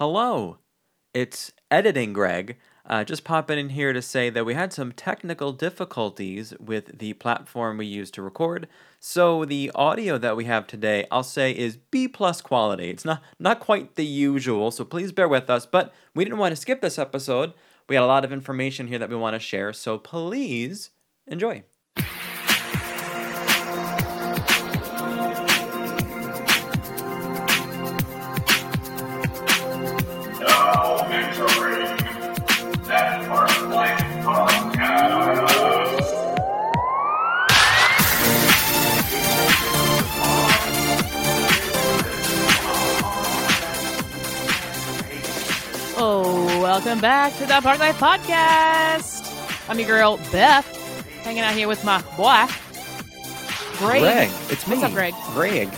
Hello, it's Editing Greg. Uh, just popping in here to say that we had some technical difficulties with the platform we use to record. So the audio that we have today, I'll say, is B plus quality. It's not not quite the usual, so please bear with us. But we didn't want to skip this episode. We had a lot of information here that we want to share, so please enjoy. Welcome back to the Park Life Podcast. I'm your girl, Beth, hanging out here with my boy, Greg. Greg, it's me. What's up, Greg? Greg.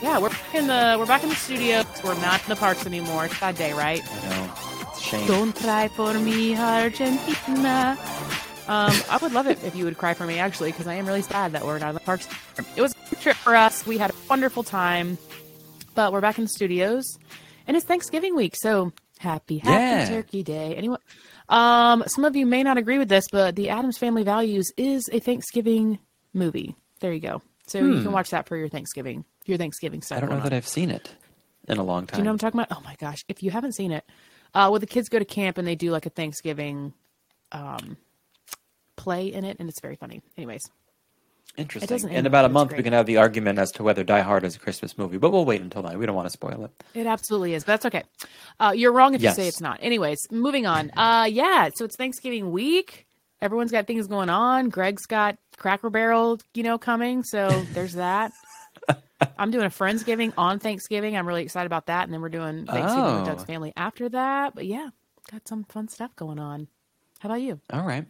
Yeah, we're back in the we're back in the studio. We're not in the parks anymore. It's that day, right? I know. It's a shame. Don't cry for me, Argentina. Um, I would love it if you would cry for me, actually, because I am really sad that we're not in the parks. It was a trip for us. We had a wonderful time, but we're back in the studios, and it's Thanksgiving week, so happy, happy Yeah. Turkey Day. Anyone? Um, some of you may not agree with this, but The Addams Family Values is a Thanksgiving movie. There you go. So you can watch that for your Thanksgiving, your Thanksgiving stuff. Hmm. I don't know going that on. I've seen it in a long time. Do you know what I'm talking about? Oh my gosh! If you haven't seen it, uh, well, the kids go to camp and they do like a Thanksgiving um, play in it, and it's very funny. Anyways, Interesting. In about a month, we can have the argument as to whether Die Hard is a Christmas movie, but we'll wait until then. We don't want to spoil it. it absolutely is. But that's okay. Uh, you're wrong if Yes. you say it's not. Anyways, moving on. Uh, yeah, so it's Thanksgiving week. Everyone's got things going on. Greg's got Cracker Barrel, you know, coming. So there's that. I'm doing a Friendsgiving on Thanksgiving. I'm really excited about that. And then we're doing Thanksgiving Oh. with Doug's family after that. But yeah, got some fun stuff going on. How about you? All right.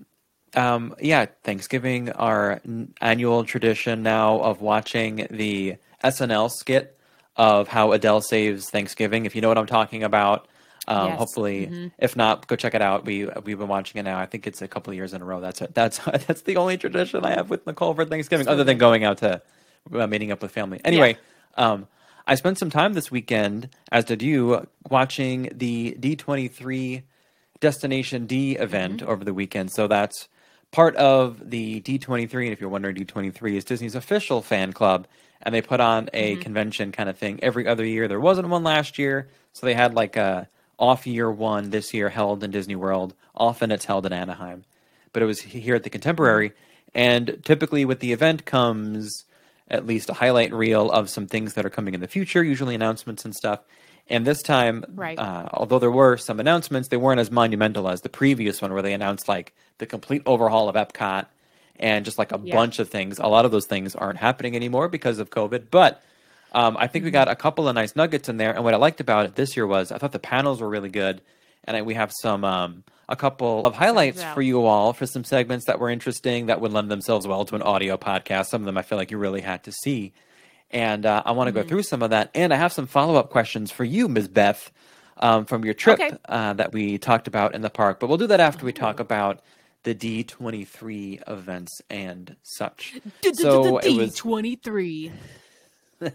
Um, yeah, Thanksgiving, our n- annual tradition now of watching the SNL skit of how Adele saves Thanksgiving. If you know what I'm talking about, um, Yes. hopefully, if not, go check it out. We we've been watching it now. I think it's a couple of years in a row. That's it. That's that's the only tradition I have with Nicole for Thanksgiving, other than going out to uh, meeting up with family. Anyway, um, I spent some time this weekend, as did you, watching the D23 Destination D event over the weekend. So that's part of the D23. And if you're wondering, D23 is Disney's official fan club. And they put on a mm-hmm. convention kind of thing every other year. There wasn't one last year. So they had like a off year one this year held in Disney World. Often it's held in Anaheim. But it was here at the Contemporary. And typically with the event comes at least a highlight reel of some things that are coming in the future, usually announcements and stuff. And this time, Right. uh, although there were some announcements, they weren't as monumental as the previous one, where they announced like the complete overhaul of Epcot and just like a Yeah. bunch of things. A lot of those things aren't happening anymore because of COVID. But um, I think we got a couple of nice nuggets in there. And what I liked about it this year was I thought the panels were really good, and I, we have some um, a couple of highlights for you all for some segments that were interesting that would lend themselves well to an audio podcast. Some of them I feel like you really had to see. And uh, I want to Mm-hmm. go through some of that. And I have some follow up questions for you, Ms. Beth, um, from your trip Okay. uh, that we talked about in the park. But we'll do that after we talk about the D23 events and such. So it was twenty three. it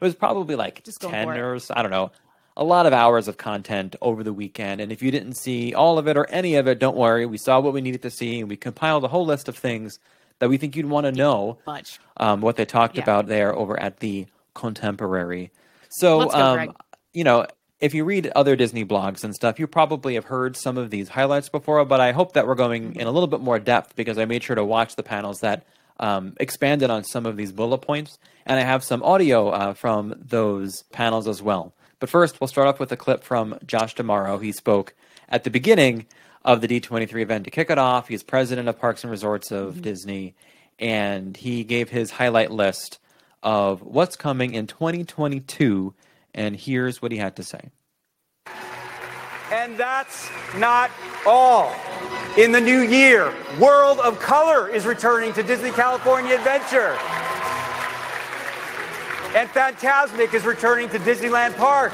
was probably like Just 10 for or I don't know, a lot of hours of content over the weekend. And if you didn't see all of it or any of it, don't worry. We saw what we needed to see and we compiled a whole list of things that we think you'd want to know Much. um, what they talked Yeah. about there over at the Contemporary. So, go, um, you know, if you read other Disney blogs and stuff, you probably have heard some of these highlights before, but I hope that we're going in a little bit more depth because I made sure to watch the panels that um, expanded on some of these bullet points, and I have some audio uh, from those panels as well. But first, we'll start off with a clip from Josh D'Amaro. He spoke at the beginning of the D23 event to kick it off. He's president of Parks and Resorts of mm-hmm. Disney, and he gave his highlight list of what's coming in 2022. And here's what he had to say. And that's not all. In the new year, World of Color is returning to Disney California Adventure. And Fantasmic is returning to Disneyland Park.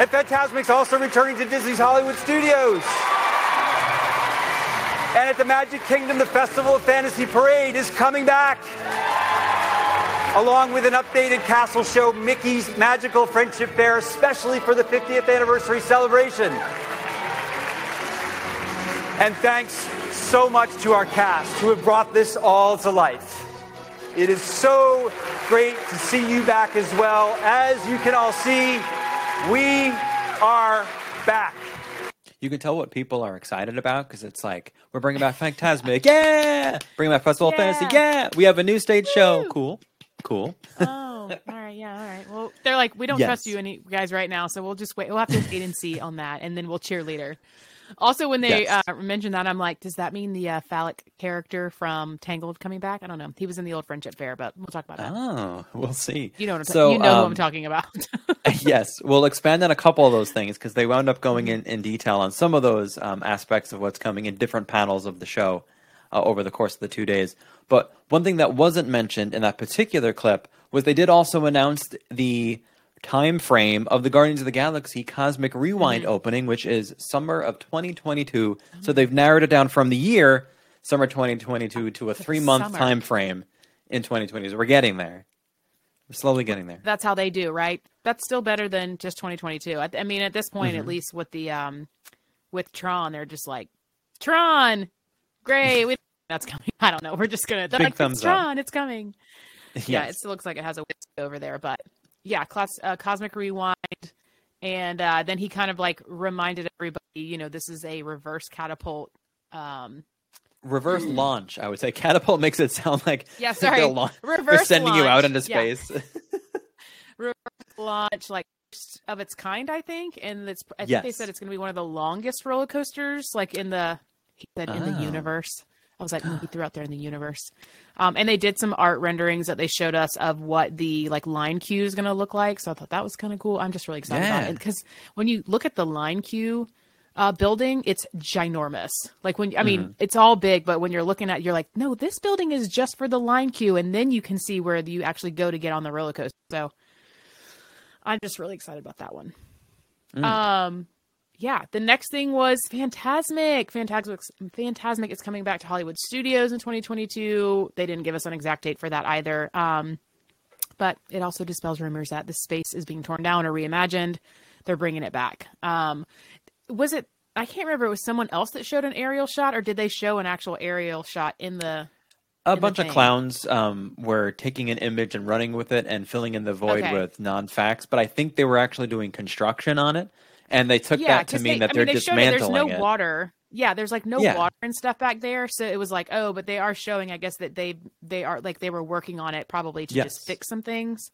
And Fantasmic's also returning to Disney's Hollywood Studios. And at the Magic Kingdom, the Festival of Fantasy Parade is coming back. along with an updated castle show, Mickey's Magical Friendship Fair, especially for the 50th anniversary celebration. And thanks so much to our cast who have brought this all to life. It is so great to see you back as well. As you can all see, we are back. You can tell what people are excited about because it's like we're bringing back Fantasmic, yeah, bringing back Festival of Fantasy, yeah. We have a new stage show, cool, cool. Oh, all right, yeah, all right. Well, they're like, we don't Yes. trust you any guys right now, so we'll just wait. We'll have to wait and see on that, and then we'll cheer later. Also, when they Yes. uh, mentioned that, I'm like, does that mean the uh, phallic character from Tangled coming back? I don't know. He was in the old Friendship Fair, but we'll talk about that. Oh, we'll see. You know what I'm So, you know who I'm um, talking about. yes, we'll expand on a couple of those things because they wound up going in, in detail on some of those um, aspects of what's coming in different panels of the show uh, over the course of the two days. But one thing that wasn't mentioned in that particular clip was they did also announce the time frame of the Guardians of the Galaxy Cosmic Rewind Mm-hmm. opening, which is summer of 2022. So they've narrowed it down from the year summer 2022 to a three month summer. time frame in 2020. So we're getting there. We're slowly getting there. That's how they do, right? That's still better than just 2022. I, I mean, at this point, Mm-hmm. at least with the um, with Tron, they're just like, Tron, great. We, that's coming. I don't know. We're just gonna Big like, thumbs it's up. Tron. It's coming. Yeah, it still looks like it has a over there, but yeah, class uh, cosmic rewind, and uh, then he kind of like reminded everybody, you know, this is a reverse catapult. Um, reverse launch. I would say catapult makes it sound like Yeah, they're, sorry. they're Reverse sending you out launch. into Yeah. space. reverse launch, like of its kind, I think, and it's I think they said it's going to be one of the longest roller coasters, like in the he said in the Oh. universe. I was like, mm, he threw out there in the universe. Um, and they did some art renderings that they showed us of what the like line queue is going to look like. So I thought that was kind of cool. I'm just really excited about it because when you look at the line queue uh, building, it's ginormous. Like when I mean, it's all big, but when you're looking at, you're like, no, this building is just for the line queue, and then you can see where you actually go to get on the roller coaster. So I'm just really excited about that one. Um, yeah, the next thing was Fantasmic. Fantasmic, Fantasmic is coming back to Hollywood Studios in 2022. They didn't give us an exact date for that either. Um, but it also dispels rumors that the space is being torn down or reimagined. They're bringing it back. Um, was it? I can't remember. It was someone else that showed an aerial shot, or did they show an actual aerial shot in the? A bunch of clowns um, were taking an image and running with it and filling in the void Okay. with non-facts, but I think they were actually doing construction on it, and they took Yeah, that to mean they, that I they're mean, they showed it. dismantling There's no it. water. Yeah, there's like no Yeah. water and stuff back there, so it was like, oh, but they are showing, I guess, that they they are like they were working on it probably to Yes. just fix some things.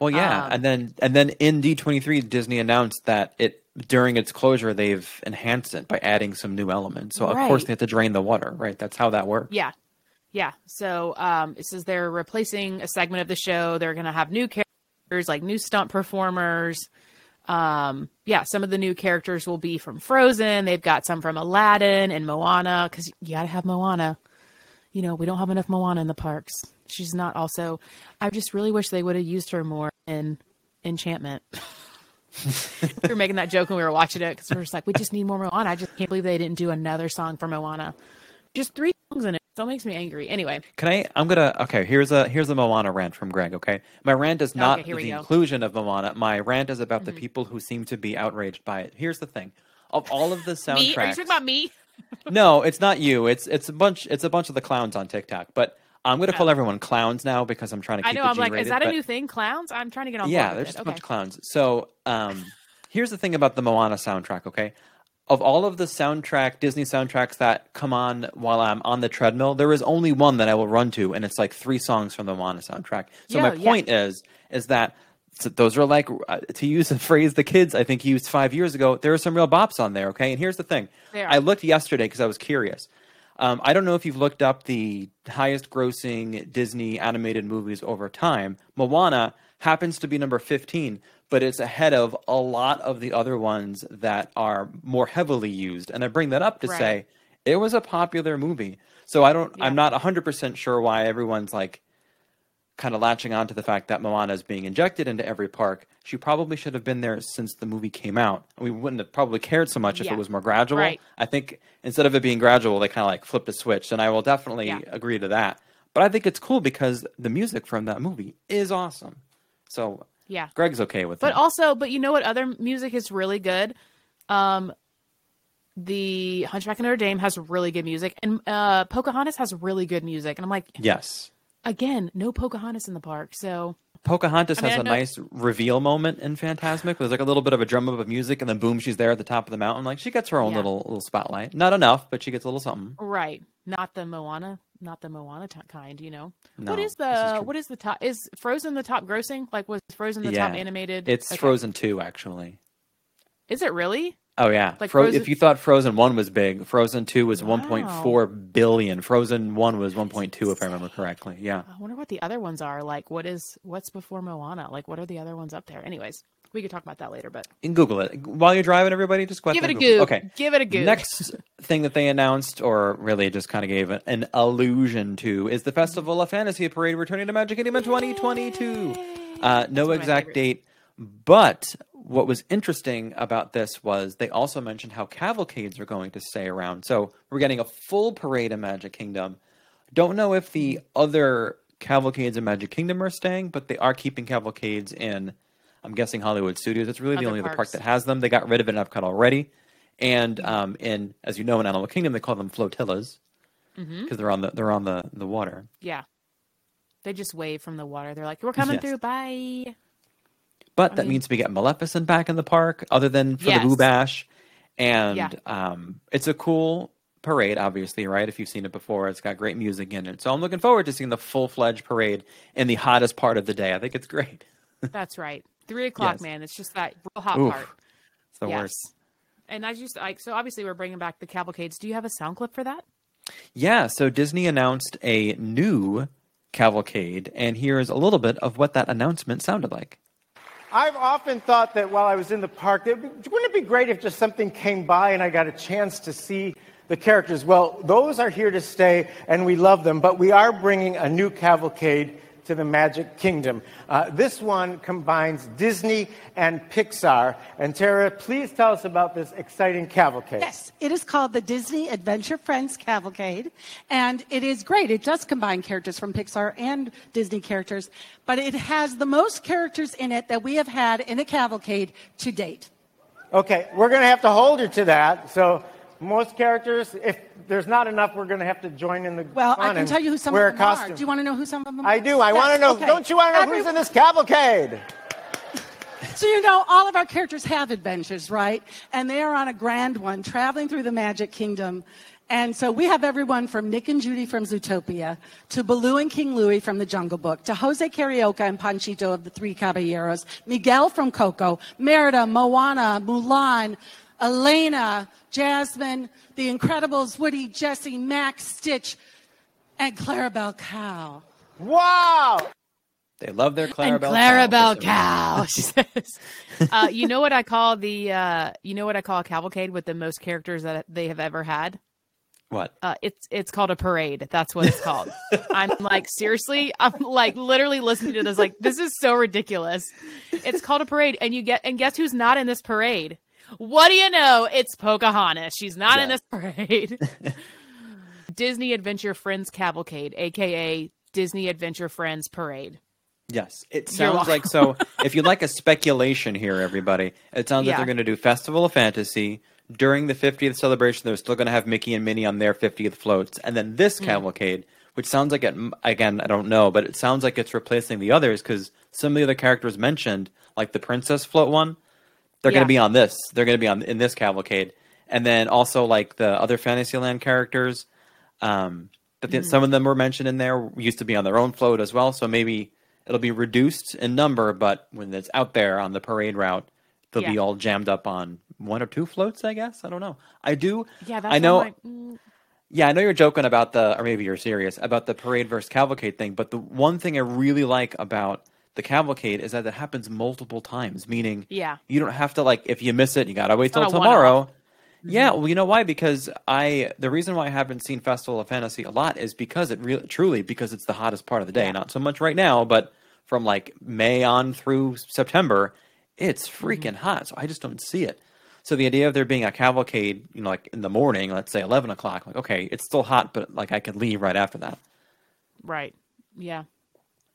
Well, yeah, Um, and then and then in D twenty three, Disney announced that it during its closure they've enhanced it by adding some new elements. So of course they have to drain the water, right? That's how that works. Yeah. Yeah. So um it says they're replacing a segment of the show. They're gonna have new characters, like new stunt performers. Um yeah, some of the new characters will be from Frozen. They've got some from Aladdin and Moana, because you gotta have Moana. You know, we don't have enough Moana in the parks. She's not also I just really wish they would have used her more in Enchantment. we were making that joke when we were watching it because we are just like, we just need more Moana. I just can't believe they didn't do another song for Moana. Just three songs in Still makes me angry. Anyway, Can I? I'm gonna. Okay, here's a here's a Moana rant from Greg. Okay, my rant is not Okay, the go. inclusion of Moana. My rant is about the Mm-hmm. people who seem to be outraged by it. Here's the thing: of all of the soundtracks, me? Are you talking about me? no, it's not you. It's it's a bunch. It's a bunch of the clowns on TikTok. But I'm gonna call Oh. everyone clowns now because I'm trying to I know. I'm like, G-rated, is that a new thing? Clowns? I'm trying to get on yeah, there's just it. a bunch of clowns. So, um, here's the thing about the Moana soundtrack. Okay, of all of the soundtrack Disney soundtracks that come on while I'm on the treadmill, there is only one that I will run to, and it's like three songs from the Moana soundtrack. So my Yeah, yeah. point is, is that. So those are like uh, to use a phrase the kids I think used five years ago. There are some real bops on there. Okay, and here's the thing. I looked yesterday because I was curious. Um, I don't know if you've looked up the highest grossing Disney animated movies over time. Moana happens to be number 15, but it's ahead of a lot of the other ones that are more heavily used. And I bring that up to Right. say it was a popular movie. So I don't, I'm Yeah. not 100% sure why everyone's like kind of latching on to the fact that Moana is being injected into every park. She probably should have been there since the movie came out. We wouldn't have probably cared so much if Yeah. it was more gradual. Right. I think instead of it being gradual, they kind of like flipped a switch, and I will definitely Yeah. agree to that. But I think it's cool because the music from that movie is awesome. So Yeah. Greg's okay with it. But also, but you know what other music is really good? Um, the Hunchback of Notre Dame has really good music, and uh, Pocahontas has really good music. And I'm like, yes. again, no Pocahontas in the park, so Pocahontas I mean, has I a know- nice reveal moment in Fantasmic. There's like a little bit of a drum up of music, and then boom, she's there at the top of the mountain. Like she gets her own Yeah. little little spotlight. Not enough, but she gets a little something. right, not the Moana, not the Moana t- kind, you know. No, what is this is the what is the top? Is Frozen the top grossing? Like was Frozen the top animated? It's Okay. Frozen two actually. Is it really? Oh yeah. Like Fro- Frozen- If you thought Frozen one was big, Frozen two was Wow. 1.4 billion. Frozen one was 1.2 if I remember correctly. Yeah. I wonder what the other ones are. Like, what is what's before Moana? Like, what are the other ones up there? Anyways, we could talk about that later. But can Google it while you're driving. Everybody, just go give it a and Google goog. Okay. give it a goog. Next thing that they announced, or really just kind of gave an allusion to, is the Festival of Fantasy Parade returning to Magic Kingdom in 2022. Uh, no one of my exact date, but what was interesting about this was they also mentioned how cavalcades are going to stay around. So we're getting a full parade in Magic Kingdom. Don't know if the other cavalcades in Magic Kingdom are staying, but they are keeping cavalcades in. I'm guessing Hollywood Studios. It's really the Other only other park parks. that has them. They got rid of it in Epcot already, and um, in as you know in Animal Kingdom they call them flotillas because Mm-hmm. they're on the they're on the the water. yeah, they just wave from the water. They're like, "We're coming Yes. through." Bye. But that mean- means we get Maleficent back in the park, other than for Yes. the Boo Bash, and Yeah. um, it's a cool parade. Obviously, right? If you've seen it before, it's got great music in it. So I'm looking forward to seeing the full fledged parade in the hottest part of the day. I think it's great. That's right. Three o'clock, Yes. man. It's just that real hot Oof. part. It's the yes. worst. And I just like so. Obviously, we're bringing back the cavalcades. Do you have a sound clip for that? Yeah, so Disney announced a new cavalcade, and here's a little bit of what that announcement sounded like. I've often thought that while I was in the park, that wouldn't it be great if just something came by and I got a chance to see the characters? Well, those are here to stay, and we love them, but we are bringing a new cavalcade to the Magic Kingdom. Uh, this one combines Disney and Pixar. And Tara, please tell us about this exciting cavalcade. Yes, it is called the Disney Adventure Friends Cavalcade, and it is great. It does combine characters from Pixar and Disney characters, but it has the most characters in it that we have had in a cavalcade to date. Okay, we're going to have to hold you to that. So, most characters, if there's not enough, we're going to have to join in the Well, I can tell you who some of them are. Do you want to know who some of them are? I do. I Yes, want to know. okay. Don't you want to know who's in this cavalcade? So you know, all of our characters have adventures, right? And they are on a grand one, traveling through the Magic Kingdom. And so we have everyone from Nick and Judy from Zootopia to Baloo and King Louie from The Jungle Book to Jose Carioca and Panchito of the Three Caballeros, Miguel from Coco, Merida, Moana, Mulan, Elena, Jasmine, The Incredibles, Woody, Jesse, Max, Stitch, and Clarabelle Cow. Wow! They love their Clarabelle. and Clarabelle Cow. She says, uh, "You know what I call the uh, you know what I call a cavalcade with the most characters that they have ever had. What? Uh, it's it's called a parade. That's what it's called. I'm like seriously. I'm like literally listening to this. Like this is so ridiculous. It's called a parade, and you get and guess who's not in this parade? What do you know? It's Pocahontas. She's not in this parade. Disney Adventure Friends Cavalcade, aka Disney Adventure Friends Parade. Yes, it sounds like so. If you like a speculation here, everybody, it sounds like they're going to do Festival of Fantasy during the 50th celebration. They're still going to have Mickey and Minnie on their 50th floats, and then this hmm. cavalcade, which sounds like it. Again, I don't know, but it sounds like it's replacing the others because some of the other characters mentioned, like the Princess Float one, they're going to be on this. They're going to be on in this cavalcade, and then also like the other Fantasyland characters. Um, but then some of them were mentioned in there used to be on their own float as well. So maybe it'll be reduced in number, but when it's out there on the parade route, they'll be all jammed up on one or two floats. I guess I don't know. I do. Yeah, that's I know. Like, mm, Yeah, I know you're joking about the, or maybe you're serious about the parade versus cavalcade thing. But the one thing I really like about the cavalcade is that it happens multiple times. Meaning, Yeah. you don't have to like if you miss it, you gotta wait till tomorrow. one-off. Yeah, well, you know why? Because I the reason why I haven't seen Festival of Fantasy a lot is because it really truly because it's the hottest part of the day. Yeah. Not so much right now, but from like May on through September, it's Mm-hmm. freaking hot. So I just don't see it. So the idea of there being a cavalcade, you know, like in the morning, let's say eleven o'clock, like okay, it's still hot, but like I could leave right after that. Right. Yeah.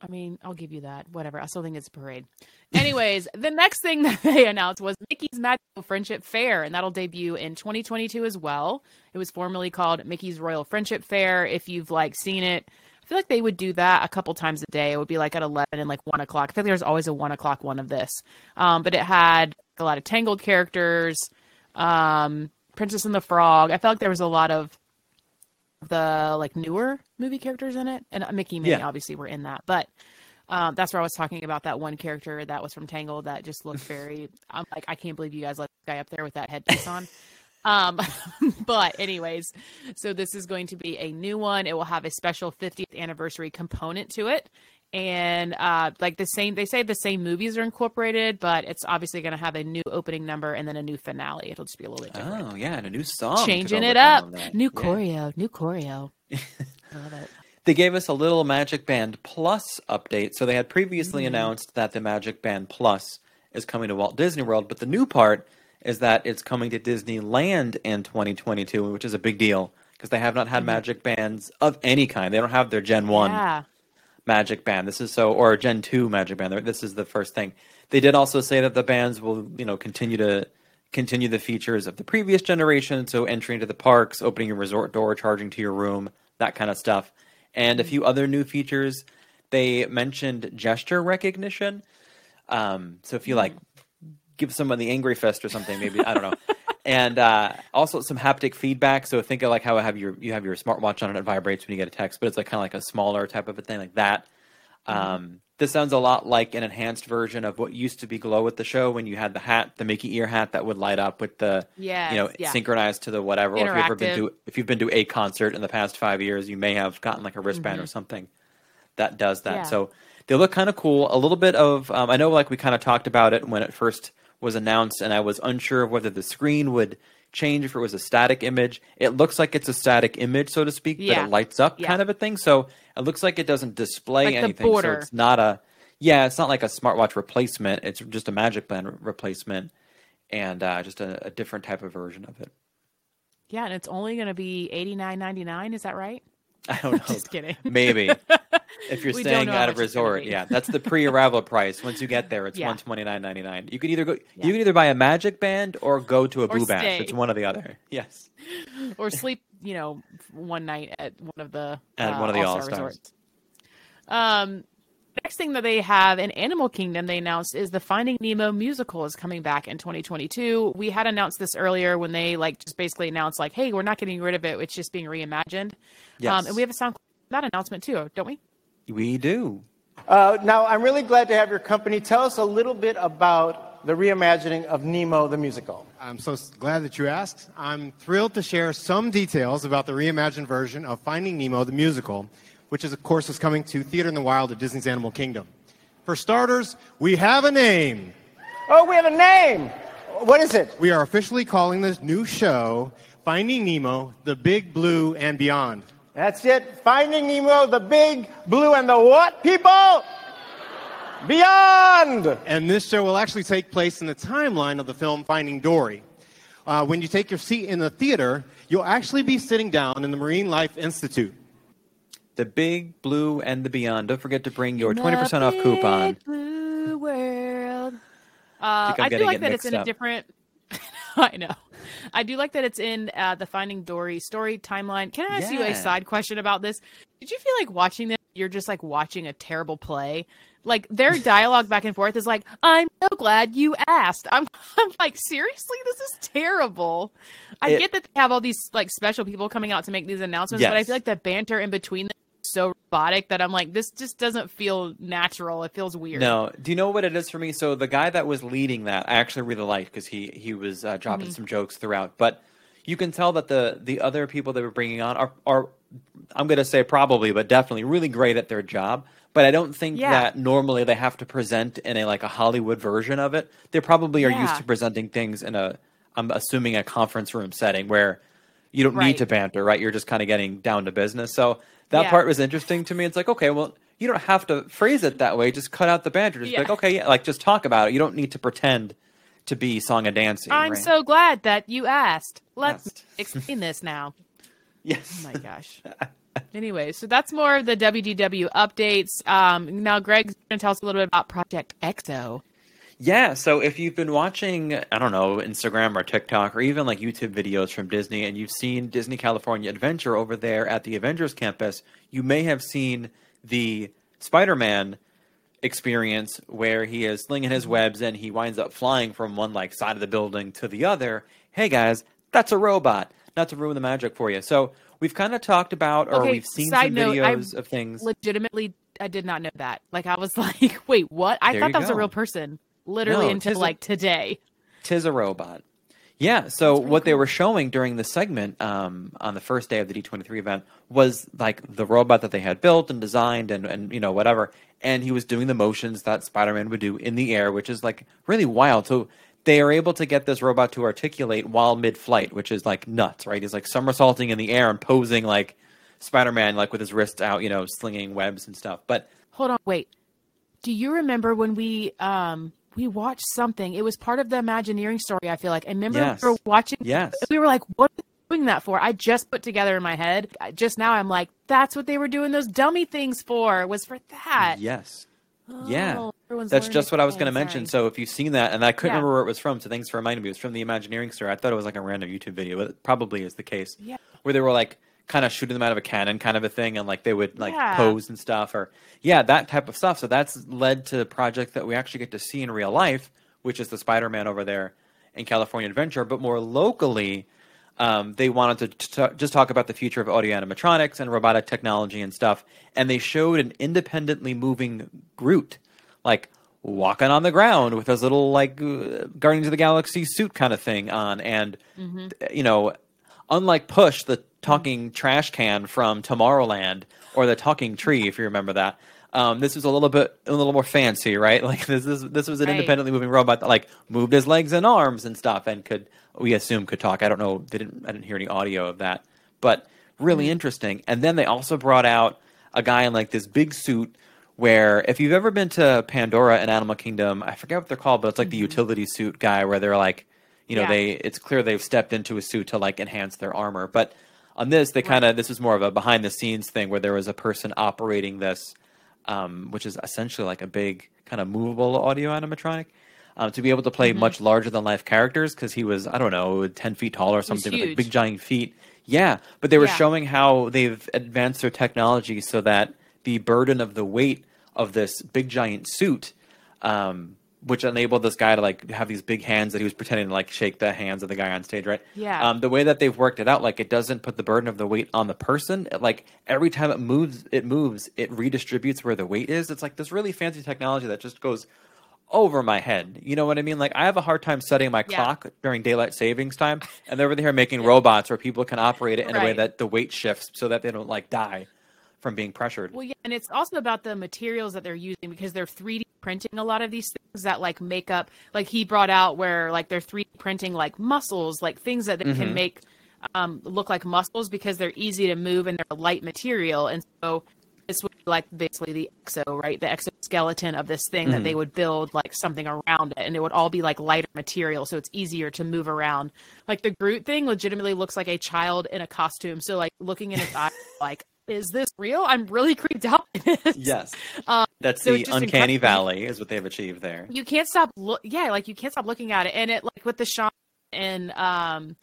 I mean, I'll give you that. Whatever. I still think it's a parade. Anyways, the next thing that they announced was Mickey's Magical Friendship Fair, and that'll debut in 2022 as well. It was formerly called Mickey's Royal Friendship Fair. If you've like seen it, I feel like they would do that a couple times a day. It would be like at 11 and like 1 o'clock. I think there's always a 1 o'clock one of this. Um, but it had a lot of Tangled characters, um, Princess and the Frog. I felt like there was a lot of the like newer movie characters in it, and Mickey and Minnie Yeah. obviously were in that. But um, that's where I was talking about that one character that was from Tangled that just looked very. I'm like, I can't believe you guys let this guy up there with that headpiece on. Um, but anyways, so this is going to be a new one. It will have a special 50th anniversary component to it. And uh, like the same, they say the same movies are incorporated, but it's obviously going to have a new opening number and then a new finale. It'll just be a little bit different Oh yeah, and a new song. changing it up. New Yeah. choreo, new choreo. I love it. They gave us a little Magic Band Plus update. So they had previously Mm-hmm. announced that the Magic Band Plus is coming to Walt Disney World, but the new part is that it's coming to Disneyland in 2022, which is a big deal because they have not had Magic Bands of any kind. They don't have their Gen 1 Mm-hmm. Yeah. Magic Band. This is so, or Gen 2 Magic Band. This is the first thing. They did also say that the bands will, you know, continue to continue the features of the previous generation. So entry into the parks, opening your resort door, charging to your room, that kind of stuff. And a few other new features. They mentioned gesture recognition. Um, so if you like give someone the angry fist or something, maybe I don't know. And uh, also some haptic feedback. So think of like how I have your you have your smartwatch on and it vibrates when you get a text, but it's like kind of like a smaller type of a thing like that. Um, this sounds a lot like an enhanced version of what used to be Glow with the show when you had the hat, the Mickey ear hat that would light up with the Yes, you know yeah. synchronized to the whatever. Or if you've ever been to if you've been to a concert in the past five years, you may have gotten like a wristband or something that does that. Mm-hmm. Yeah. So they look kind of cool. A little bit of um, I know like we kind of talked about it when it first was announced, and I was unsure of whether the screen would change if it was a static image. It looks like it's a static image, so to speak, but it lights up Yeah. kind of a thing. So it looks like it doesn't display Like anything. So it's not a yeah, it's not like a smartwatch replacement. It's just a Magic Band re- replacement, and uh, just a, a different type of version of it. Yeah, and it's only going to be eighty nine ninety nine. Is that right? I don't know. Just kidding. Maybe if you're staying at a much it's gonna resort, yeah, that's the pre-arrival price. Once you get there, it's Yeah. one twenty nine ninety nine. You can either go, Yeah. you can either buy a Magic Band or go to a Or Boo Bash. It's one or the other. Yes. or sleep, you know, one night at one of the At uh, one of the All-Star All-Stars. resorts. Um, next thing that they have in Animal Kingdom, they announced is the Finding Nemo musical is coming back in 2022. We had announced this earlier when they like just basically announced like, hey, we're not getting rid of it; it's just being reimagined. Yes. Um, and we have a sound that announcement too, don't we? We do. Uh, now, I'm really glad to have your company. Tell us a little bit about the reimagining of Nemo the musical. I'm so glad that you asked. I'm thrilled to share some details about the reimagined version of Finding Nemo the musical, which is, of course, is coming to Theater in the Wild at Disney's Animal Kingdom. For starters, we have a name. Oh, we have a name. What is it? We are officially calling this new show Finding Nemo, The Big Blue and Beyond. That's it. Finding Nemo, the big blue and the what, people? Beyond. And this show will actually take place in the timeline of the film Finding Dory. Uh, when you take your seat in the theater, you'll actually be sitting down in the Marine Life Institute. The Big Blue and the Beyond. Don't forget to bring your twenty percent off coupon. Big Blue world. Uh, I'm I do like it that it's in a different. I know. I do like that it's in uh, the Finding Dory story timeline. Can I ask you a side question about this? Did you feel like watching this? You're just like watching a terrible play. Like their dialogue back and forth is like, "I'm so glad you asked." I'm, I'm like, seriously, this is terrible. I It- get that they have all these like special people coming out to make these announcements, but I feel like the banter in between them so robotic that I'm like, this just doesn't feel natural. It feels weird. No, do you know what it is for me? So the guy that was leading that, I actually really liked because he he was uh, dropping Mm-hmm. some jokes throughout. But you can tell that the the other people they were bringing on are are I'm going to say probably, but definitely really great at their job. But I don't think Yeah. that normally they have to present in a like a Hollywood version of it. They probably are used to presenting things in a I'm assuming a conference room setting where you don't need to banter, right? You're just kind of getting down to business. So that Yeah. part was interesting to me. It's like, okay, well, you don't have to phrase it that way. Just cut out the banter. Just Yeah. like, okay, yeah, like just talk about it. You don't need to pretend to be song and dancing. I'm right? so glad that you asked. Let's Yes. explain this now. yes. Oh my gosh. Anyway, so that's more of the WDW updates. Um, now Greg's going to tell us a little bit about Project EXO. Yeah, so if you've been watching, I don't know, Instagram or TikTok or even like YouTube videos from Disney and you've seen Disney California Adventure over there at the Avengers campus, you may have seen the Spider Man experience where he is slinging his mm-hmm. webs and he winds up flying from one like side of the building to the other. Hey guys, that's a robot. Not to ruin the magic for you. So we've kind of talked about or Okay, we've seen some note, I videos of things. Legitimately, I did not know that. Like, I was like, wait, what? I There thought that was a real person. Literally No, until like today. Tis a robot. Yeah, so what they were showing during the segment um, on the first day of the D23 event was like the robot that they had built and designed and, and you know, whatever. And he was doing the motions that Spider Man would do in the air, which is like really wild. So they are able to get this robot to articulate while mid flight, which is like nuts, right? He's like somersaulting in the air and posing like Spider Man, like with his wrists out, you know, slinging webs and stuff. But Hold on, wait. Do you remember when we um we watched something? It was part of the Imagineering story. I feel like. I remember Yes. we were watching. Yes. We were like, "What are they doing that for?" I just put together in my head. Just now, I'm like, "That's what they were doing those dummy things for. Was for that." Yes. Oh, yeah. Oh, everyone's That's just what I was going to mention. So if you've seen that, and I couldn't Yeah. remember where it was from, so thanks for reminding me. It was from the Imagineering story. I thought it was like a random YouTube video, but it probably is the case. Yeah. Where they were like kind of shooting them out of a cannon kind of a thing, and like they would like Yeah. pose and stuff, or yeah, that type of stuff. So that's led to the project that we actually get to see in real life, which is the Spider-Man over there in California Adventure, but more locally. Um, they wanted to t- just talk about the future of audio animatronics and robotic technology and stuff, and they showed an independently moving Groot, like walking on the ground with his little like uh, Guardians of the Galaxy suit kind of thing on, and you know, unlike Push, the talking trash can from Tomorrowland, or the talking tree, if you remember that. Um, this was a little bit a little more fancy, right? Like this is this was an Right. independently moving robot that like moved his legs and arms and stuff, and could we assume could talk. I don't know. They didn't. I didn't hear any audio of that, but really interesting. And then they also brought out a guy in like this big suit. Where, if you've ever been to Pandora and Animal Kingdom, I forget what they're called, but it's like the utility suit guy, where they're like, you know, Yeah. they it's clear they've stepped into a suit to like enhance their armor. But on this, they kind of this was more of a behind the scenes thing where there was a person operating this, um, which is essentially like a big kind of movable audio animatronic. Um, to be able to play Mm-hmm. much larger than life characters because he was I don't know ten feet tall or something with like big giant feet. Yeah, but they were Yeah. showing how they've advanced their technology so that the burden of the weight of this big giant suit, um, which enabled this guy to like have these big hands that he was pretending to like shake the hands of the guy on stage, right? Yeah. Um, the way that they've worked it out, like it doesn't put the burden of the weight on the person. It, like every time it moves, it moves, it redistributes where the weight is. It's like this really fancy technology that just goes over my head. You know what I mean? Like I have a hard time setting my Yeah. clock during daylight savings time, and they're over there making robots where people can operate it in a way that the weight shifts so that they don't like die from being pressured. Well, yeah, and it's also about the materials that they're using because they're 3D printing a lot of these things that like make up. Like he brought out where like they're 3D printing like muscles, like things that they Mm-hmm. can make um, look like muscles because they're easy to move and they're a light material. And so this would be like basically the exo, right? The exoskeleton of this thing that Mm-hmm. they would build like something around it, and it would all be like lighter material, so it's easier to move around. Like the Groot thing, legitimately looks like a child in a costume. So like looking in his eyes, like. Is this real? I'm really creeped out. by this. Yes, Um, that's so the uncanny incredible. valley is what they've achieved there. You can't stop look. Yeah, like you can't stop looking at it, and it like with the shaman and um,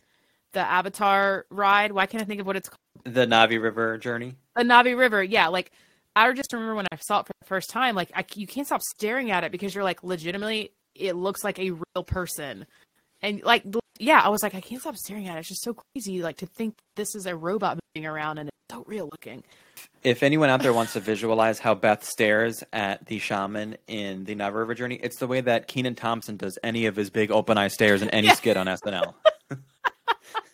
the Avatar ride. Why can't I think of what it's called? The Na'vi River journey. The Na'vi River. Yeah, like I just remember when I saw it for the first time. Like I, you can't stop staring at it because you're like legitimately, it looks like a real person, and like yeah, I was like I can't stop staring at it. It's just so crazy, like to think this is a robot moving around and so real looking. If anyone out there wants to visualize how Beth stares at the shaman in the Na'vi River journey, it's the way that Kenan Thompson does any of his big open eye stares in any skit on SNL.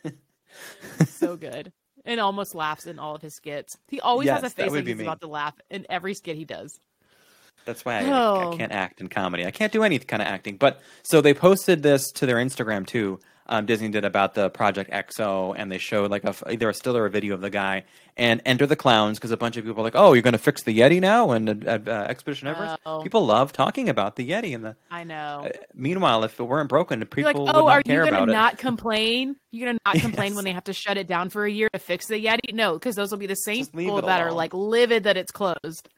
so good. And almost laughs in all of his skits. He always has a face like he's me. about to laugh in every skit he does. That's why I, Oh. I can't act in comedy. I can't do any kind of acting. But so they posted this to their Instagram too. Um, Disney did about the Project EXO, and they showed like a either a still or a video of the guy and Enter the Clowns because a bunch of people are like, "Oh, you're going to fix the Yeti now?" And uh, uh, Expedition Everest. Oh. People love talking about the Yeti. And the I know. uh, meanwhile, if it weren't broken, people You're like, would oh, not are you gonna not complain? You're gonna not complain Yes. when they have to shut it down for a year to fix the Yeti? No, because those will be the same people it that are like livid that it's closed.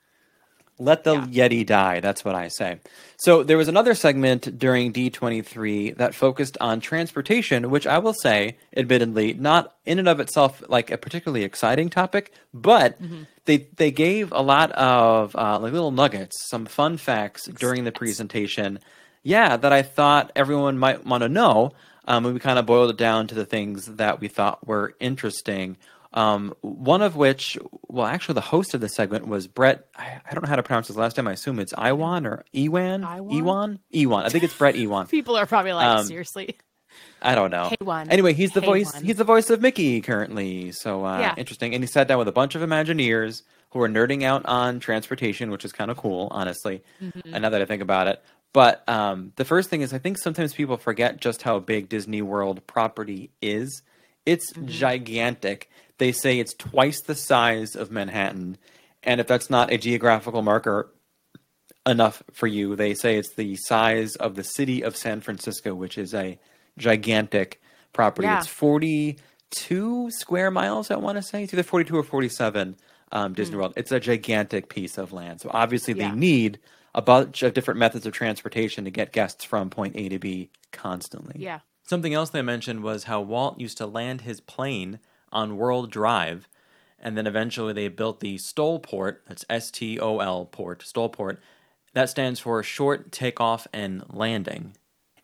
Let the Yeti die. That's what I say. So there was another segment during D23 that focused on transportation, which I will say, admittedly, not in and of itself like a particularly exciting topic, but they they gave a lot of uh, like little nuggets, some fun facts during the presentation. Yeah, that I thought everyone might want to know. Um, and we kind of boiled it down to the things that we thought were interesting. Um, one of which, well, actually, the host of the segment was Bret. I, I don't know how to pronounce his last name. I assume it's Iwan or Ewan. Iwan? Ewan. Ewan. I think it's Bret Ewan. People are probably like, Um, seriously. I don't know. K1. Anyway, he's the voice. K1. He's the voice of Mickey currently. So uh, Yeah. interesting. And he sat down with a bunch of Imagineers who were nerding out on transportation, which is kind of cool, honestly. Mm-hmm. And now that I think about it, but um, the first thing is, I think sometimes people forget just how big Disney World property is. It's Mm-hmm. gigantic. They say it's twice the size of Manhattan, and if that's not a geographical marker enough for you. They say it's the size of the city of San Francisco, which is a gigantic property. Yeah. It's 42 square miles, I want to say. It's either 42 or 47 um, Disney World. It's a gigantic piece of land. So obviously. Yeah. they need a bunch of different methods of transportation to get guests from point A to B constantly. Yeah. Something else they mentioned was how Walt used to land his plane on World Drive, and then eventually they built the Stol port. That's S T O L port, Stol port. That stands for short takeoff and landing.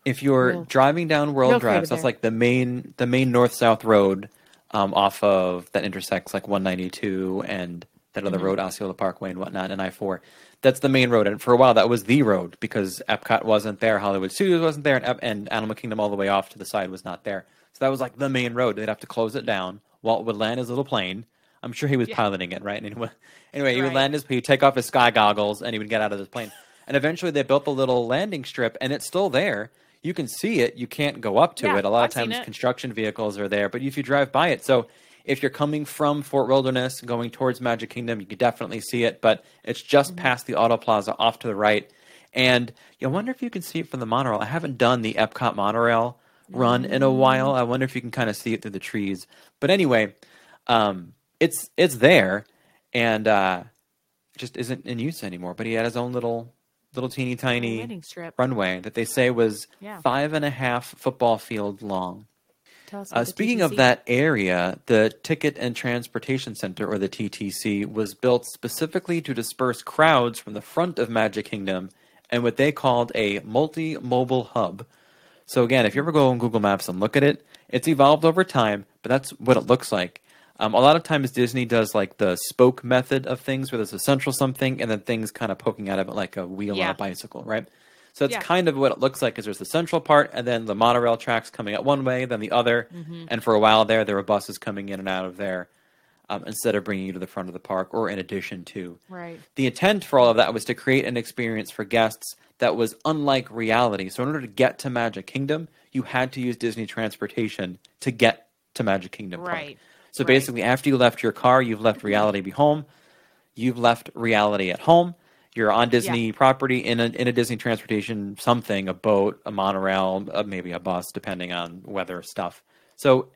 If you're driving down World Drive, so that's there. like the main the main north south road um, off of that intersects like 192 and that other Mm-hmm. road, Osceola Parkway and whatnot, and I four. That's the main road, and for a while that was the road because Epcot wasn't there, Hollywood Studios wasn't there, and, Ep- and Animal Kingdom all the way off to the side was not there. So that was like the main road. They'd have to close it down. Walt would land his little plane. I'm sure he was piloting it, right? Anyway, anyway, he would land his, he'd take off his sky goggles, and he would get out of his plane. And eventually, they built the little landing strip, and it's still there. You can see it. You can't go up to Yeah, it. A lot I've of times, construction vehicles are there, but if you drive by it, so if you're coming from Fort Wilderness going towards Magic Kingdom, you can definitely see it, but it's just Mm-hmm. past the Auto Plaza off to the right. And you wonder if you can see it from the monorail. I haven't done the Epcot monorail run in a while. I wonder if you can kind of see it through the trees. But anyway, um, it's it's there and uh, just isn't in use anymore. But he had his own little little teeny tiny strip. runway that they say was Yeah. five and a half football field long. Tell us Uh, speaking of that area, the Ticket and Transportation Center, or the TTC, was built specifically to disperse crowds from the front of Magic Kingdom and what they called a multi mobile hub. So, again, if you ever go on Google Maps and look at it, it's evolved over time, but that's what it looks like. Um, a lot of times, Disney does like the spoke method of things, where there's a central something and then things kind of poking out of it like a wheel on a bicycle, right? So it's Yeah. kind of what it looks like. Is there's the central part, and then the monorail tracks coming out one way, then the other, Mm-hmm. and for a while there, there were buses coming in and out of there, um, instead of bringing you to the front of the park, or in addition to. Right. The intent for all of that was to create an experience for guests that was unlike reality. So in order to get to Magic Kingdom, you had to use Disney transportation to get to Magic Kingdom Park. Right. So Right. basically, after you left your car, you've left reality be home. You've left reality at home. You're on Disney property in a in a Disney transportation something, a boat, a monorail, uh, maybe a bus, depending on weather stuff. So,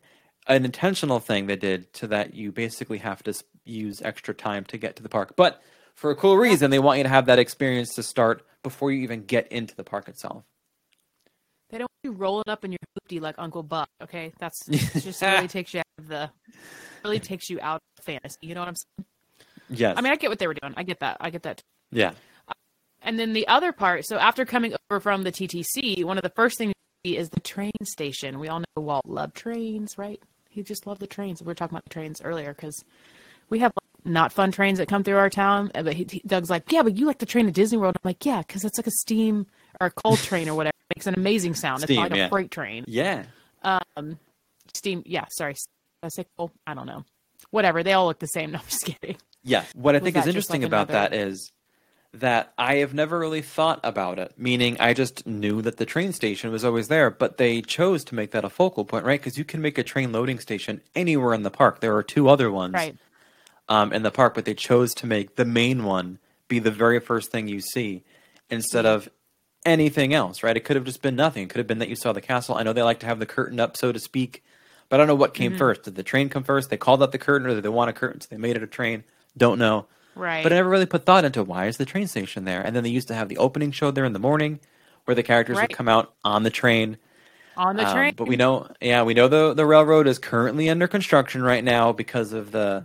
an intentional thing they did to that you basically have to use extra time to get to the park, but for a cool reason, they want you to have that experience to start before you even get into the park itself. They don't want you rolling up in your hoopty like Uncle Buck. Okay, that's just really takes you out of the really takes you out of fantasy. You know what I'm saying? Yes. I mean, I get what they were doing. I get that. I get that. yeah. Uh, and then the other part. So after coming over from the TTC, one of the first things you see is the train station. We all know Walt loved trains, right? He just loved the trains. We were talking about the trains earlier because we have not fun trains that come through our town. uh, But he, he- Doug's like, yeah, but you like the train at Disney World. I'm like, yeah, because it's like a steam or a coal train or whatever. It makes an amazing sound. Steam, it's not like yeah. a freight train. Yeah. Steam. Yeah, sorry. I say coal? I don't know. Whatever. They all look the same. No, I'm just kidding. Yeah. What I think is interesting like about another- that is that I have never really thought about it. Meaning, I just knew that the train station was always there, but they chose to make that a focal point, right? Because you can make a train loading station anywhere in the park. There are two other ones Right. um, in the park, but they chose to make the main one be the very first thing you see instead of anything else, right? It could have just been nothing. It could have been that you saw the castle. I know they like to have the curtain up, so to speak, but I don't know what came first. Did the train come first? They called out the curtain, or did they want a curtain, so they made it a train? Don't know. Right. But I never really put thought into why is the train station there. And then they used to have the opening show there in the morning, where the characters Right. would come out on the train. On the Um, train. but we know, yeah, we know the the railroad is currently under construction right now because of the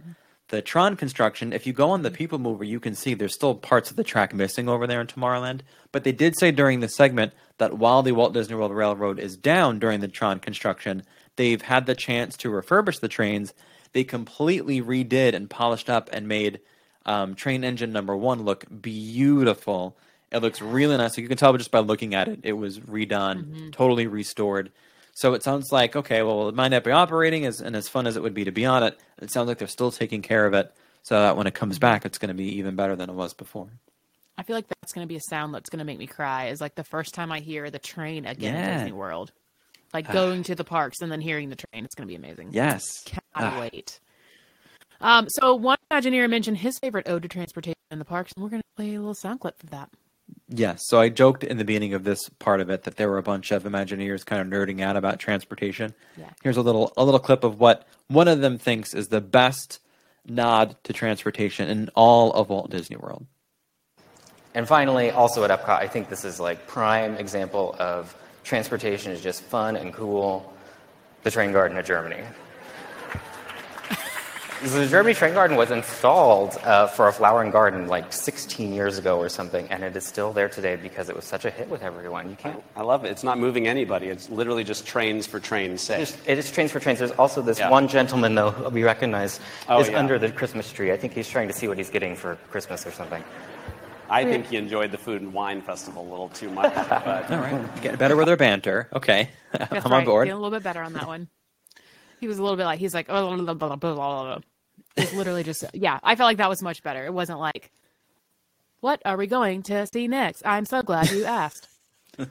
the Tron construction. If you go on the People Mover, you can see there's still parts of the track missing over there in Tomorrowland. But they did say during the segment that while the Walt Disney World Railroad is down during the Tron construction, they've had the chance to refurbish the trains. They completely redid and polished up and made um, train engine number one look beautiful. It looks really nice. You can tell just by looking at it, it was redone, totally restored. So it sounds like okay, well, it might not be operating as and as fun as it would be to be on it. It sounds like they're still taking care of it, so that when it comes back, it's going to be even better than it was before. I feel like that's going to be a sound that's going to make me cry. Is like the first time I hear the train again Yeah. at Disney World, like going to the parks and then hearing the train. It's going to be amazing. Yes. Cannot Ah. wait. Um, so one Imagineer mentioned his favorite ode to transportation in the parks, and we're going to play a little sound clip for that. Yes. So I joked in the beginning of this part of it that there were a bunch of Imagineers kind of nerding out about transportation. Yeah. Here's a little a little clip of what one of them thinks is the best nod to transportation in all of Walt Disney World. And finally, also at Epcot, I think this is like prime example of transportation is just fun and cool. The train garden of Germany. So the Germany Train Garden was installed uh, for a flowering garden like 16 years ago or something, and it is still there today because it was such a hit with everyone. You can't. I love it. It's not moving anybody. It's literally just trains for trains' sake. Just, it is trains for trains. There's also this Yeah. one gentleman, though, who we recognize, Oh, is yeah. under the Christmas tree. I think he's trying to see what he's getting for Christmas or something. I think he enjoyed the food and wine festival a little too much. But All right. Get better with their banter. Okay. That's I'm right. on board. Feeling a little bit better on that one. He was a little bit like he's like oh, blah, blah, blah, blah. It's literally just yeah. I felt like that was much better. It wasn't like, what are we going to see next? I'm so glad you asked. oh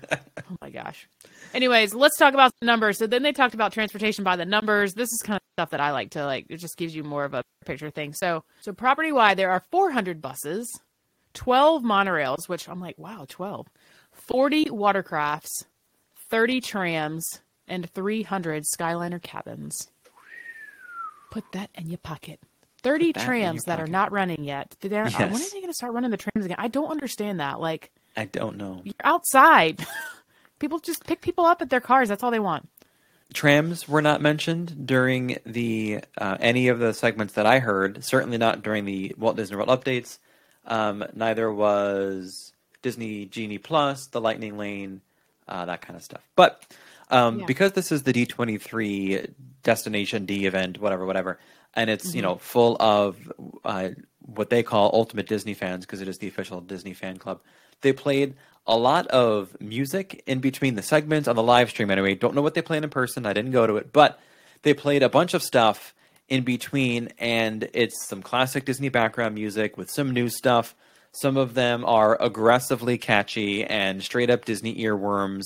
my gosh. Anyways, let's talk about the numbers. So then they talked about transportation by the numbers. This is kind of stuff that I like to like. It just gives you more of a picture thing. So so property wide, there are 400 buses, 12 monorails, which I'm like wow, 12, 40 watercrafts, 30 trams, and 300 Skyliner cabins. Put that in your pocket. 30 that trams that are not running yet. They're, When are Yes. they going to start running the trams again? I don't understand that. Like, I don't know. you're outside. people just pick people up at their cars. That's all they want. Trams were not mentioned during the uh, any of the segments that I heard. Certainly not during the Walt Disney World updates. Um, neither was Disney Genie Plus, the Lightning Lane, uh, that kind of stuff. But um, Yeah. because this is the D23 Destination D event, whatever, whatever, and it's you know full of uh, what they call ultimate Disney fans because it is the official Disney fan club. They played a lot of music in between the segments on the live stream. Anyway, don't know what they played in person. I didn't go to it, but they played a bunch of stuff in between, and it's some classic Disney background music with some new stuff. Some of them are aggressively catchy and straight up Disney earworms.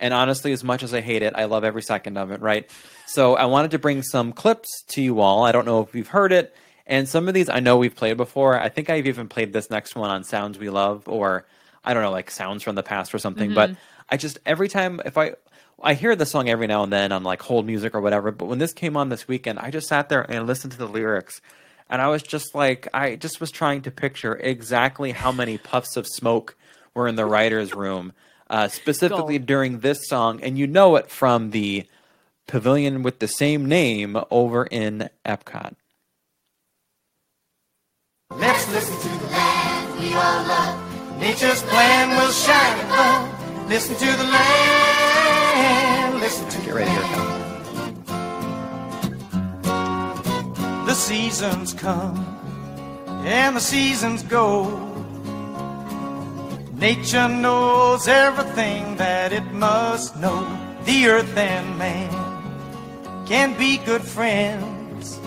And honestly, as much as I hate it, I love every second of it, right? So I wanted to bring some clips to you all. I don't know if you've heard it. And some of these I know we've played before. I think I've even played this next one on Sounds We Love or I don't know, like sounds from the past or something. But mm-hmm. I just every time if I I hear the song every now and then on like hold music or whatever, but when this came on this weekend, I just sat there and listened to the lyrics and I was just like I just was trying to picture exactly how many puffs of smoke were in the writer's room, uh, specifically Gold. during this song, and you know it from the pavilion with the same name over in Epcot. Let's listen to the land we all love. Nature's plan will shine above. Listen to the land. Listen to Get the ready, here it land. comes. The seasons come and the seasons go. Nature knows everything that it must know. The earth and man can be good friends.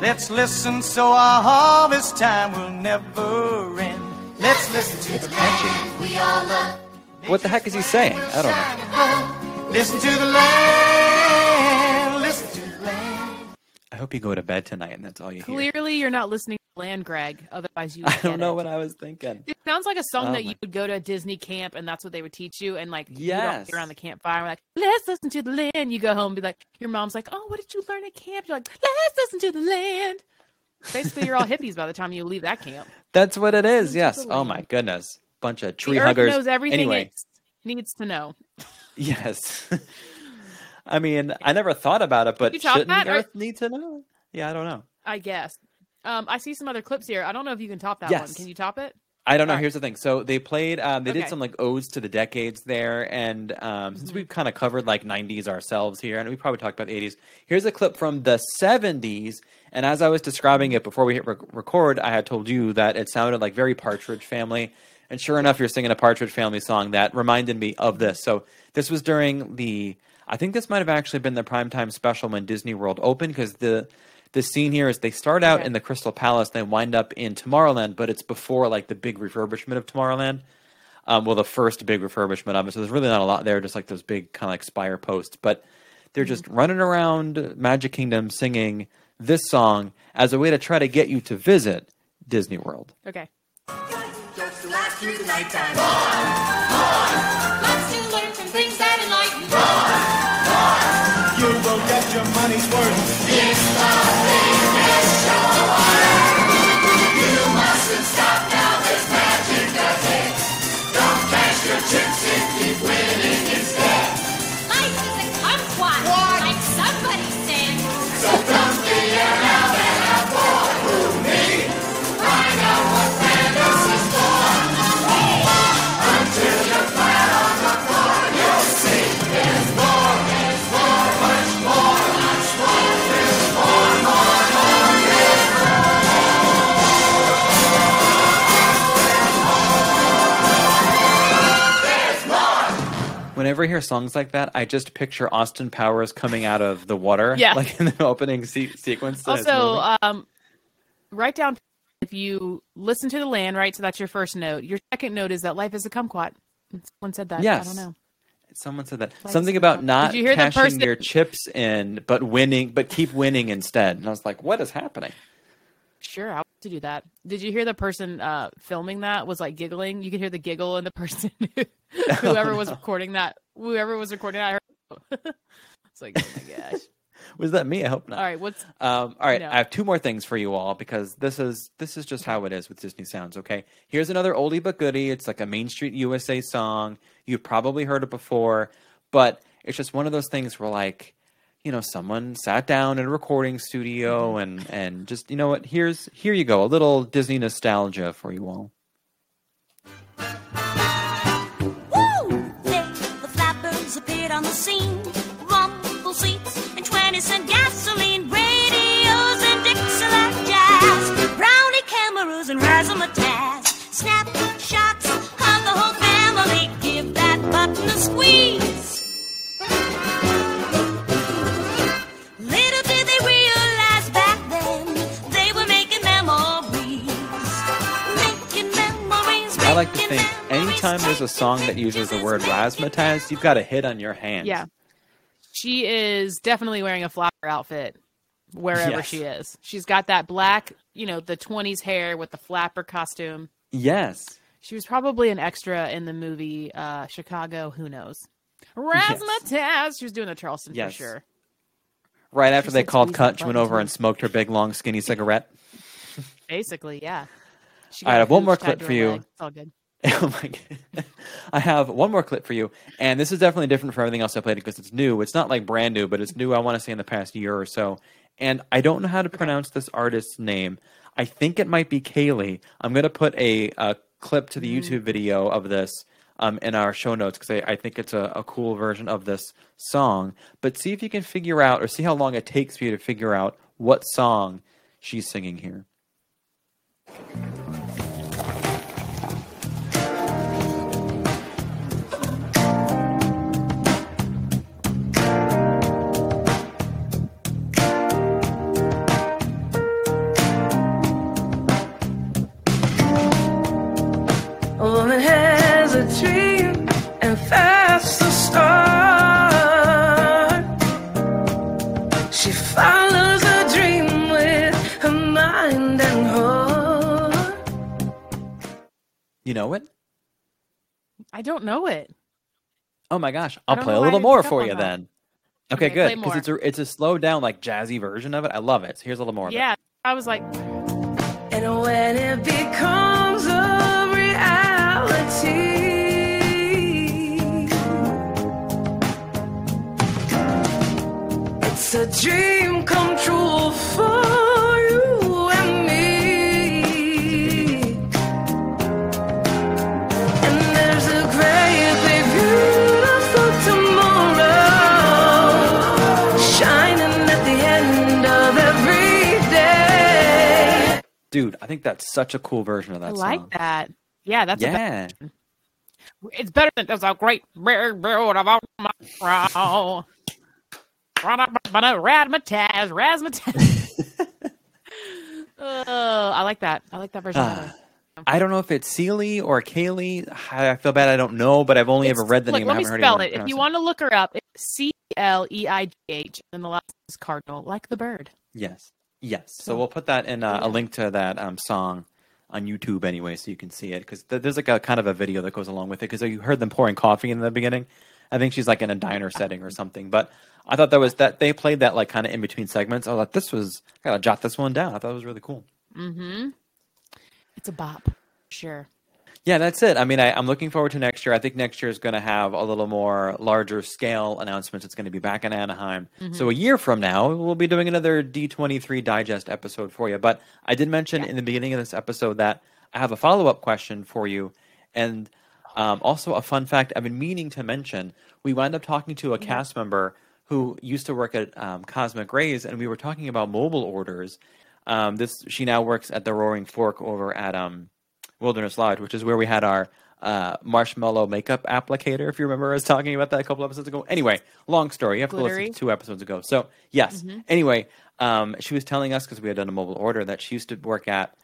Let's listen so our harvest time will never end. Let's listen to the land we all love. What the heck is he saying? I don't know. Listen to the land. Listen to the land. I hope you go to bed tonight and that's all you hear. Clearly, you're not listening to Land, Greg. Otherwise, you. I don't know it. what I was thinking. It sounds like a song Oh that my- you would go to a Disney camp and that's what they would teach you. And like, Yes. around the campfire, like, let's listen to the land. You go home and be like, your mom's like, oh, what did you learn at camp? You're like, let's listen to the land. Basically, you're all hippies by the time you leave that camp. That's what it is. Yes. Oh my goodness. Bunch of tree huggers. knows everything anyway, it needs to know. yes. I mean, I never thought about it, but shouldn't that, the or- Earth need to know? Yeah, I don't know. I guess. Um, I see some other clips here. I don't know if you can top that one. Yes. Can you top it? I don't know. Right. Here's the thing. So they played. Um, they did some like odes to the decades there, and um, since Mm-hmm. we've kind of covered like '90s ourselves here, and we probably talked about the '80s. Here's a clip from the '70s, and as I was describing it before we hit rec- record, I had told you that it sounded like very Partridge Family, and sure enough, you're singing a Partridge Family song that reminded me of this. So this was during the. I think this might have actually been the primetime special when Disney World opened because the the scene here is they start out Okay. in the Crystal Palace, they wind up in Tomorrowland, but it's before like the big refurbishment of Tomorrowland. Um, well, the first big refurbishment of it, so there's really not a lot there, just like those big kind of like spire posts. But they're just running around Magic Kingdom singing this song as a way to try to get you to visit Disney World. Okay. Jokes to last through the nighttime. Lots to learn from things that enlighten. You will get your money's worth. It's the Whenever I hear songs like that, I just picture Austin Powers coming out of the water, Yeah. like in the opening se- sequence. Also, um, write down if you listen to the land, right? So that's your first note. Your second note is that life is a kumquat. Someone said that. I don't know. Someone said that. Like Something about not you hear cashing person- your chips in, but winning, but keep winning instead. And I was like, what is happening? Sure, I want to do that. Did you hear the person uh, filming that was like giggling? You could hear the giggle in the person, whoever was recording that. Whoever was recording that. I heard- it's like, oh my gosh. Was that me? I hope not. All right, what's Um, all right, No. I have two more things for you all because this is this is just how it is with Disney Sounds. Okay, here's another oldie but goodie. It's like a Main Street USA song. You've probably heard it before, but it's just one of those things where like, you know, someone sat down in a recording studio mm-hmm. and and just you know what? Here's here you go, a little Disney nostalgia for you all. Woo! There, the flappers appeared on the scene. Rumble seats and 20 cent gasoline. Radios and Dixieland jazz. Brownie cameras and razzmatazz. Snapshots of the whole family. Give that button a squeeze. I like to think anytime there's a song that uses the word razzmatazz, you've got a hit on your hands. Yeah. She is definitely wearing a flower outfit wherever Yes. she is. She's got that black, you know, the 20s hair with the flapper costume. Yes. She was probably an extra in the movie uh, Chicago. Who knows? Razzmatazz. She was doing the Charleston Yes. for sure. Right after they called cut, she went over and smoked her big long skinny cigarette. Basically, yeah. She All right, I have one more clip for you. leg. It's all good. oh my god! I have one more clip for you, and this is definitely different from everything else I played because it's new. It's not like brand new, but it's new. I want to say in the past year or so, and I don't know how to pronounce this artist's name. I think it might be Kaylee. I'm gonna put a, a clip to the YouTube video of this um, in our show notes because I, I think it's a, a cool version of this song. But see if you can figure out, or see how long it takes for you to figure out what song she's singing here. You know it? I don't know it. Oh my gosh, I I'll play a little more for on you that. then. Okay, Okay, good because it's a it's a slowed down like jazzy version of it. I love it. So here's a little more. Of it. Yeah, I was like, And when it becomes a reality, it's a dream dude, I think that's such a cool version of that song. I song. like that. Yeah, that's a yeah. it's better than there's a great big beautiful tomorrow. Razzmatazz, razzmatazz. oh, I like that. I like that version. Ah. better. I don't know if it's Sealy or Kaylee. I I feel bad. I don't know, but I've only ever read the Look, name. let me spell it. If you want to look her up, it's C L E I G H, and the last is Cardinal, like the bird. Yes. Yes. So we'll put that in uh, a link to that um, song on YouTube anyway, so you can see it because th- there's like a kind of a video that goes along with it because you heard them pouring coffee in the beginning. I think she's like in a diner setting or something. But I thought that was that they played that like kind of in between segments. I thought this was I gotta jot this one down. I thought it was really cool. Mm-hmm. It's a bop, sure. Yeah, that's it. I mean, I, I'm looking forward to next year. I think next year is going to have a little more larger scale announcements. It's going to be back in Anaheim. So a year from now, we'll be doing another D23 digest episode for you. But I did mention in the beginning of this episode that I have a follow up question for you. And um, also a fun fact I've been meaning to mention. We wound up talking to a cast member who used to work at um, Cosmic Rays, and we were talking about mobile orders. Um, this she now works at the Roaring Fork over at um, Wilderness Lodge, which is where we had our uh, marshmallow makeup applicator. If you remember us talking about that a couple episodes ago. Anyway, long story. You have to listen to two episodes ago. So yes. Mhm. Anyway, um, she was telling us because we had done a mobile order that she used to work at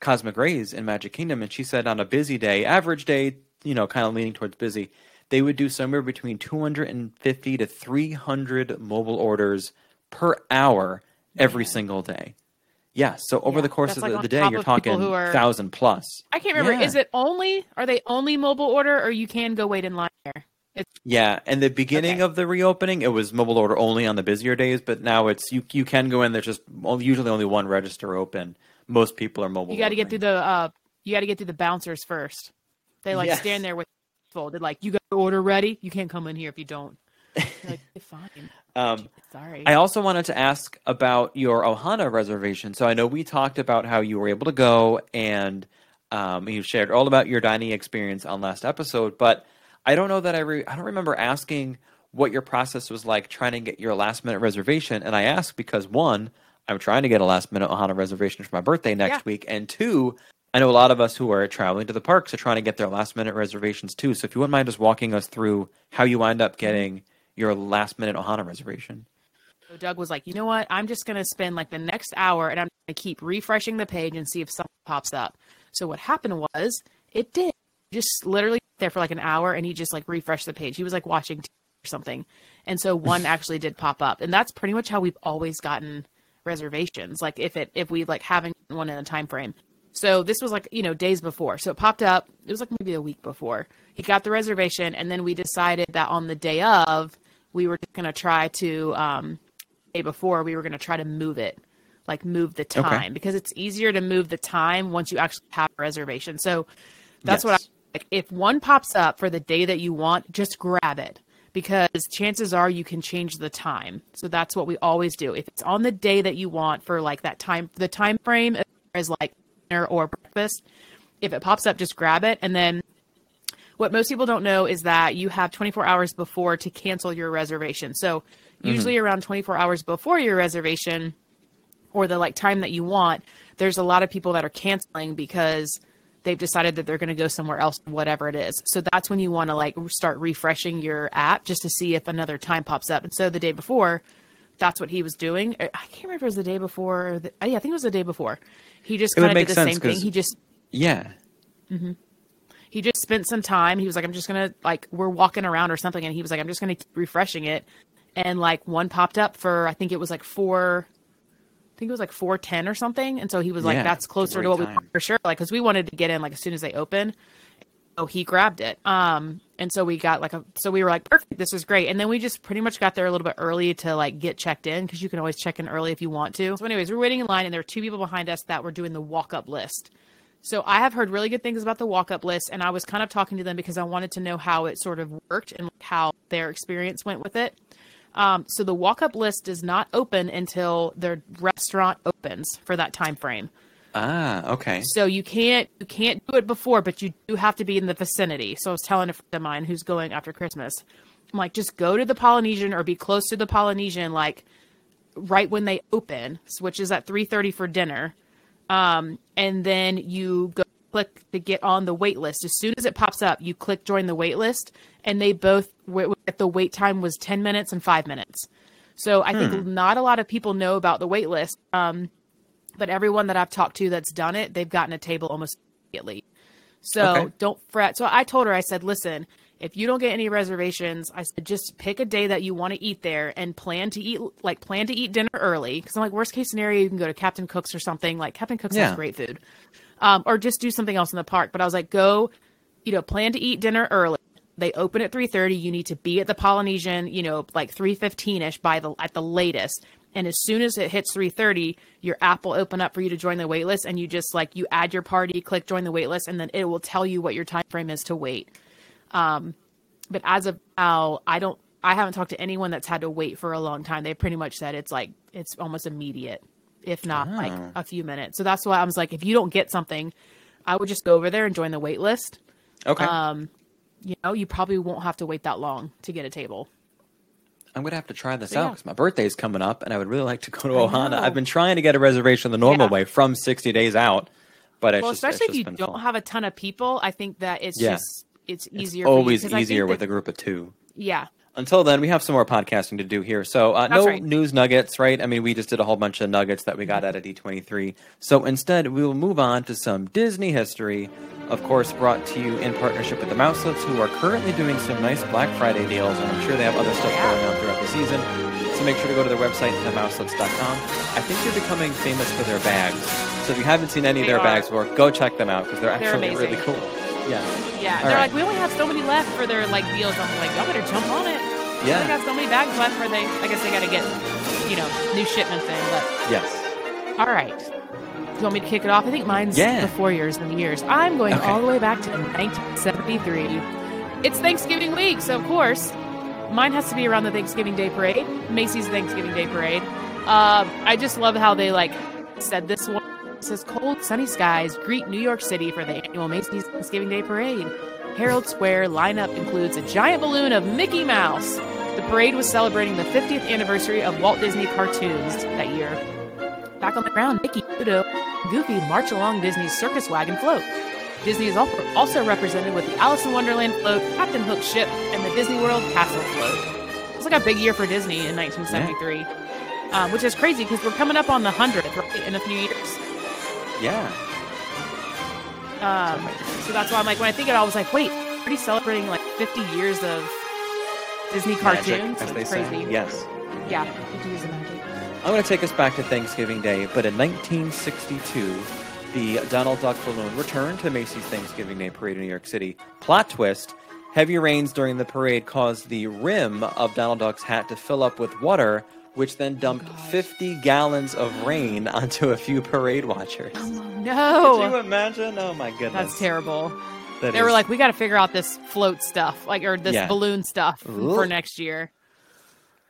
Cosmic Rays in Magic Kingdom, and she said on a busy day, average day, you know, kind of leaning towards busy, they would do somewhere between 250 to 300 mobile orders per hour every single day. Yes. So over the course of like the, the day, you're talking are- thousand plus. I can't remember. Yeah. Is it only? Are they only mobile order, or you can go wait in line there? It's Yeah, and the beginning of the reopening, it was mobile order only on the busier days, but now it's you. You can go in. There's just usually only one register open. Most people are mobile. you got to get through the. uh You got to get through the bouncers first. They like Yes. stand there with folded. Like you got your order ready. You can't come in here if you don't. Like fine. Um, Sorry. I also wanted to ask about your Ohana reservation. So I know we talked about how you were able to go, and um, you shared all about your dining experience on last episode. But I don't know that I re- I don't remember asking what your process was like trying to get your last minute reservation. And I ask because one, I'm trying to get a last minute Ohana reservation for my birthday next Yeah. week, and two. I know a lot of us who are traveling to the parks are trying to get their last minute reservations too. So if you wouldn't mind just walking us through how you wind up getting your last minute Ohana reservation. So Doug was like, you know what? I'm just going to spend like the next hour and I'm going to keep refreshing the page and see if something pops up. So what happened was it did. Just literally there for like an hour and he just like refreshed the page. He was like watching or something. And so one actually did pop up. And that's pretty much how we've always gotten reservations. Like if it if we like haven't one in a time frame. So this was like, you know, days before. So it popped up. It was like maybe a week before. He got the reservation and then we decided that on the day of we were going to try to um day before we were going to try to move it like move the Okay. time because it's easier to move the time once you actually have a reservation. So that's what I like if one pops up for the day that you want just grab it because chances are you can change the time. So that's what we always do. If it's on the day that you want for like that time the time frame is like dinner or breakfast if it pops up just grab it and then what most people don't know is that you have 24 hours before to cancel your reservation. So usually around 24 hours before your reservation or the like time that you want, there's a lot of people that are canceling because they've decided that they're going to go somewhere else whatever it is. So that's when you want to like start refreshing your app just to see if another time pops up. And so the day before, that's what he was doing. I I can't remember if it was the day before. The, yeah, I think it was the day before. He just kind of did the same thing He just Yeah. hmm He just spent some time. He was like, I'm just gonna like we're walking around or something, and he was like, I'm just gonna keep refreshing it, and like one popped up for I think it was like four. I think it was like four ten or something, and so he was like, Yeah, "That's closer to what we time. want for sure." Like, because we wanted to get in like as soon as they open. So he grabbed it. Um, and so we got like a, so we were like, perfect, this is great. And then we just pretty much got there a little bit early to like get checked in because you can always check in early if you want to. So, anyways, we're waiting in line and there were two people behind us that were doing the walk up list. So I have heard really good things about the walk up list, and I was kind of talking to them because I wanted to know how it sort of worked and how their experience went with it. Um, so the walk up list does not open until their restaurant opens for that time frame. Ah, okay. So you can't you can't do it before, but you do have to be in the vicinity. So I was telling a friend of mine who's going after Christmas, I'm like, just go to the Polynesian or be close to the Polynesian, like right when they open, which is at 3:30 for dinner. Um, and then you go click to get on the wait list. As soon as it pops up, you click join the wait list, and they both at the wait time was 10 minutes and five minutes. So I think Hmm. not a lot of people know about the wait list. Um, but everyone that I've talked to that's done it, they've gotten a table almost immediately. So Okay. don't fret. So I told her, I said, listen, if you don't get any reservations, I said just pick a day that you want to eat there and plan to eat like plan to eat dinner early. Because I'm like, worst case scenario, you can go to Captain Cook's or something. Like Captain Cook's Yeah. has great food, um, or just do something else in the park. But I was like, go, you know, plan to eat dinner early. They open at 3:30. You need to be at the Polynesian, you know, like 3:15ish by the at the latest. And as soon as it hits 3:30, your app will open up for you to join the waitlist, and you just like you add your party, click join the waitlist, and then it will tell you what your time frame is to wait. Um, but as of now, I don't. I haven't talked to anyone that's had to wait for a long time. They pretty much said it's like it's almost immediate, if not like Oh. a few minutes. So that's why I was like, if you don't get something, I would just go over there and join the wait list. Okay. Um, you know, you probably won't have to wait that long to get a table. I'm gonna have to try this So, out yeah. because my birthday's coming up, and I would really like to go to Ohana. I've been trying to get a reservation the normal Yeah. way from 60 days out, but it's well, just, especially if you don't full. have a ton of people, I think that it's Yeah. just it's It's easier. for you, always think easier with that- a group of two. Yeah. Until then, we have some more podcasting to do here. So, uh, no right. news nuggets, right? I mean, we just did a whole bunch of nuggets that we got out of D23. So, instead, we will move on to some Disney history. Of course, brought to you in partnership with the Mouselets, who are currently doing some nice Black Friday deals, and I'm sure they have other stuff going on throughout the season. So, make sure to go to their website, themouselets.com. I think they're becoming famous for their bags. So, if you haven't seen any of their are. bags work, go check them out because they're They're actually really cool. Yeah. Yeah, All they're right. like, we only have so many left for their like deals. I'm like, y'all better jump on it. Yeah. They got so many bags left where they, I guess they got to get, you know, new shipments in. But Yes. all right, do you want me to kick it off? I think mine's Yeah. before yours than the years. I'm going Okay. all the way back to 1973. It's Thanksgiving week, so of course, mine has to be around the Thanksgiving Day parade, Macy's Thanksgiving Day parade. Um, I just love how they like said this one. Says cold, sunny skies greet New York City for the annual Macy's Thanksgiving Day parade. Herald Square lineup includes a giant balloon of Mickey Mouse. The parade was celebrating the 50th anniversary of Walt Disney cartoons that year. Back on the ground, Mickey, Pluto, Goofy march along Disney's circus wagon float. Disney is al- also represented with the Alice in Wonderland float, Captain Hook's ship, and the Disney World Castle float. It's like a big year for Disney in 1973, um, which is crazy because we're coming up on the 100th right, in a few years. Yeah. Um, so that's why I'm like, when I think it, I was like, wait, already celebrating like 50 years of Disney Magic, cartoons. as It's they say. crazy. Yes. Yeah, 50 years of magic. I'm going to take us back to Thanksgiving Day, but in 1962, the Donald Duck balloon returned to Macy's Thanksgiving Day Parade in New York City. Plot twist heavy rains during the parade caused the rim of Donald Duck's hat to fill up with water, which then dumped 50 gallons of rain onto a few parade watchers. No. Could you imagine? Oh my goodness. That's terrible. That they were like, we got to figure out this float stuff, like or this Yeah. balloon stuff Ooh. for next year.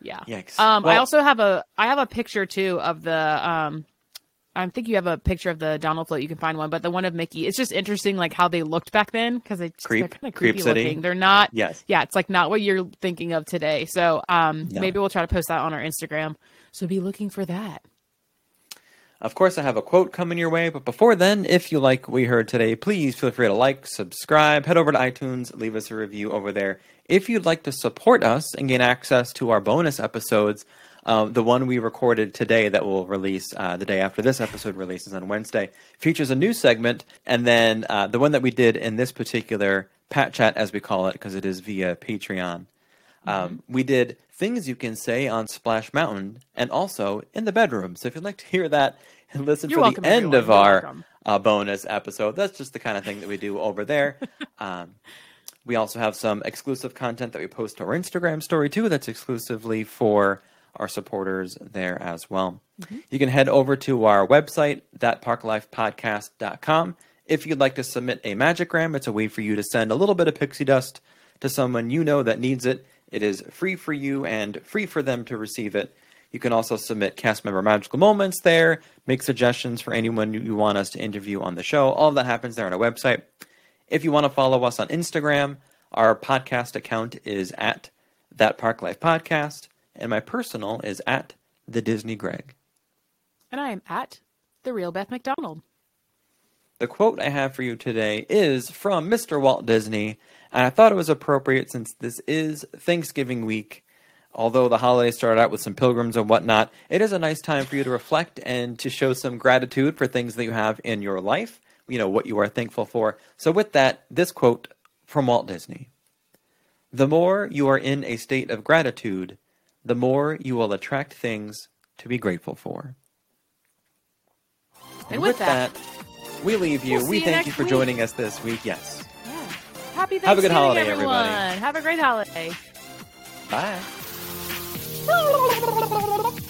Yeah. Yikes. Um, I also have a I have a picture too of the um. I think you have a picture of the Donald float. You can find one, but the one of Mickey. It's just interesting, like how they looked back then, because they Creep- they're kind of creepy City? looking. They're not. Yes. Yeah, it's like not what you're thinking of today. So um, No. maybe we'll try to post that on our Instagram. So be looking for that. Of course, I have a quote coming your way, but before then, if you like what we heard today, please feel free to like, subscribe, head over to iTunes, leave us a review over there. If you'd like to support us and gain access to our bonus episodes, um, the one we recorded today that will release uh, the day after this episode releases on Wednesday features a new segment, and then uh, the one that we did in this particular Pat Chat, as we call it, because it is via Patreon. Um, we did things you can say on Splash Mountain and also in the bedroom. So if you'd like to hear that and listen You're welcome, the end everyone. of You're our uh, bonus episode, that's just the kind of thing that we do over there. um, we also have some exclusive content that we post to our Instagram story too. That's exclusively for our supporters there as well. Mm-hmm. You can head over to our website, thatparklifepodcast.com. If you'd like to submit a magigram, it's a way for you to send a little bit of pixie dust to someone you know that needs it. It is free for you and free for them to receive it. You can also submit cast member magical moments there, make suggestions for anyone you want us to interview on the show. All of that happens there on our website. If you want to follow us on Instagram, our podcast account is at That Park Life Podcast, and my personal is at the Disney Greg. And I am at the real Beth McDonald. The quote I have for you today is from Mr. Walt Disney, and I thought it was appropriate since this is Thanksgiving week. Although the holiday started out with some pilgrims and whatnot, it is a nice time for you to reflect and to show some gratitude for things that you have in your life, you know, what you are thankful for. So, with that, this quote from Walt Disney The more you are in a state of gratitude, the more you will attract things to be grateful for. And with that, we leave you. We'll we see you thank you for week. joining us this week. Yes. happy Thanksgiving, Have a good holiday, everyone. everybody. Have a great holiday. Bye.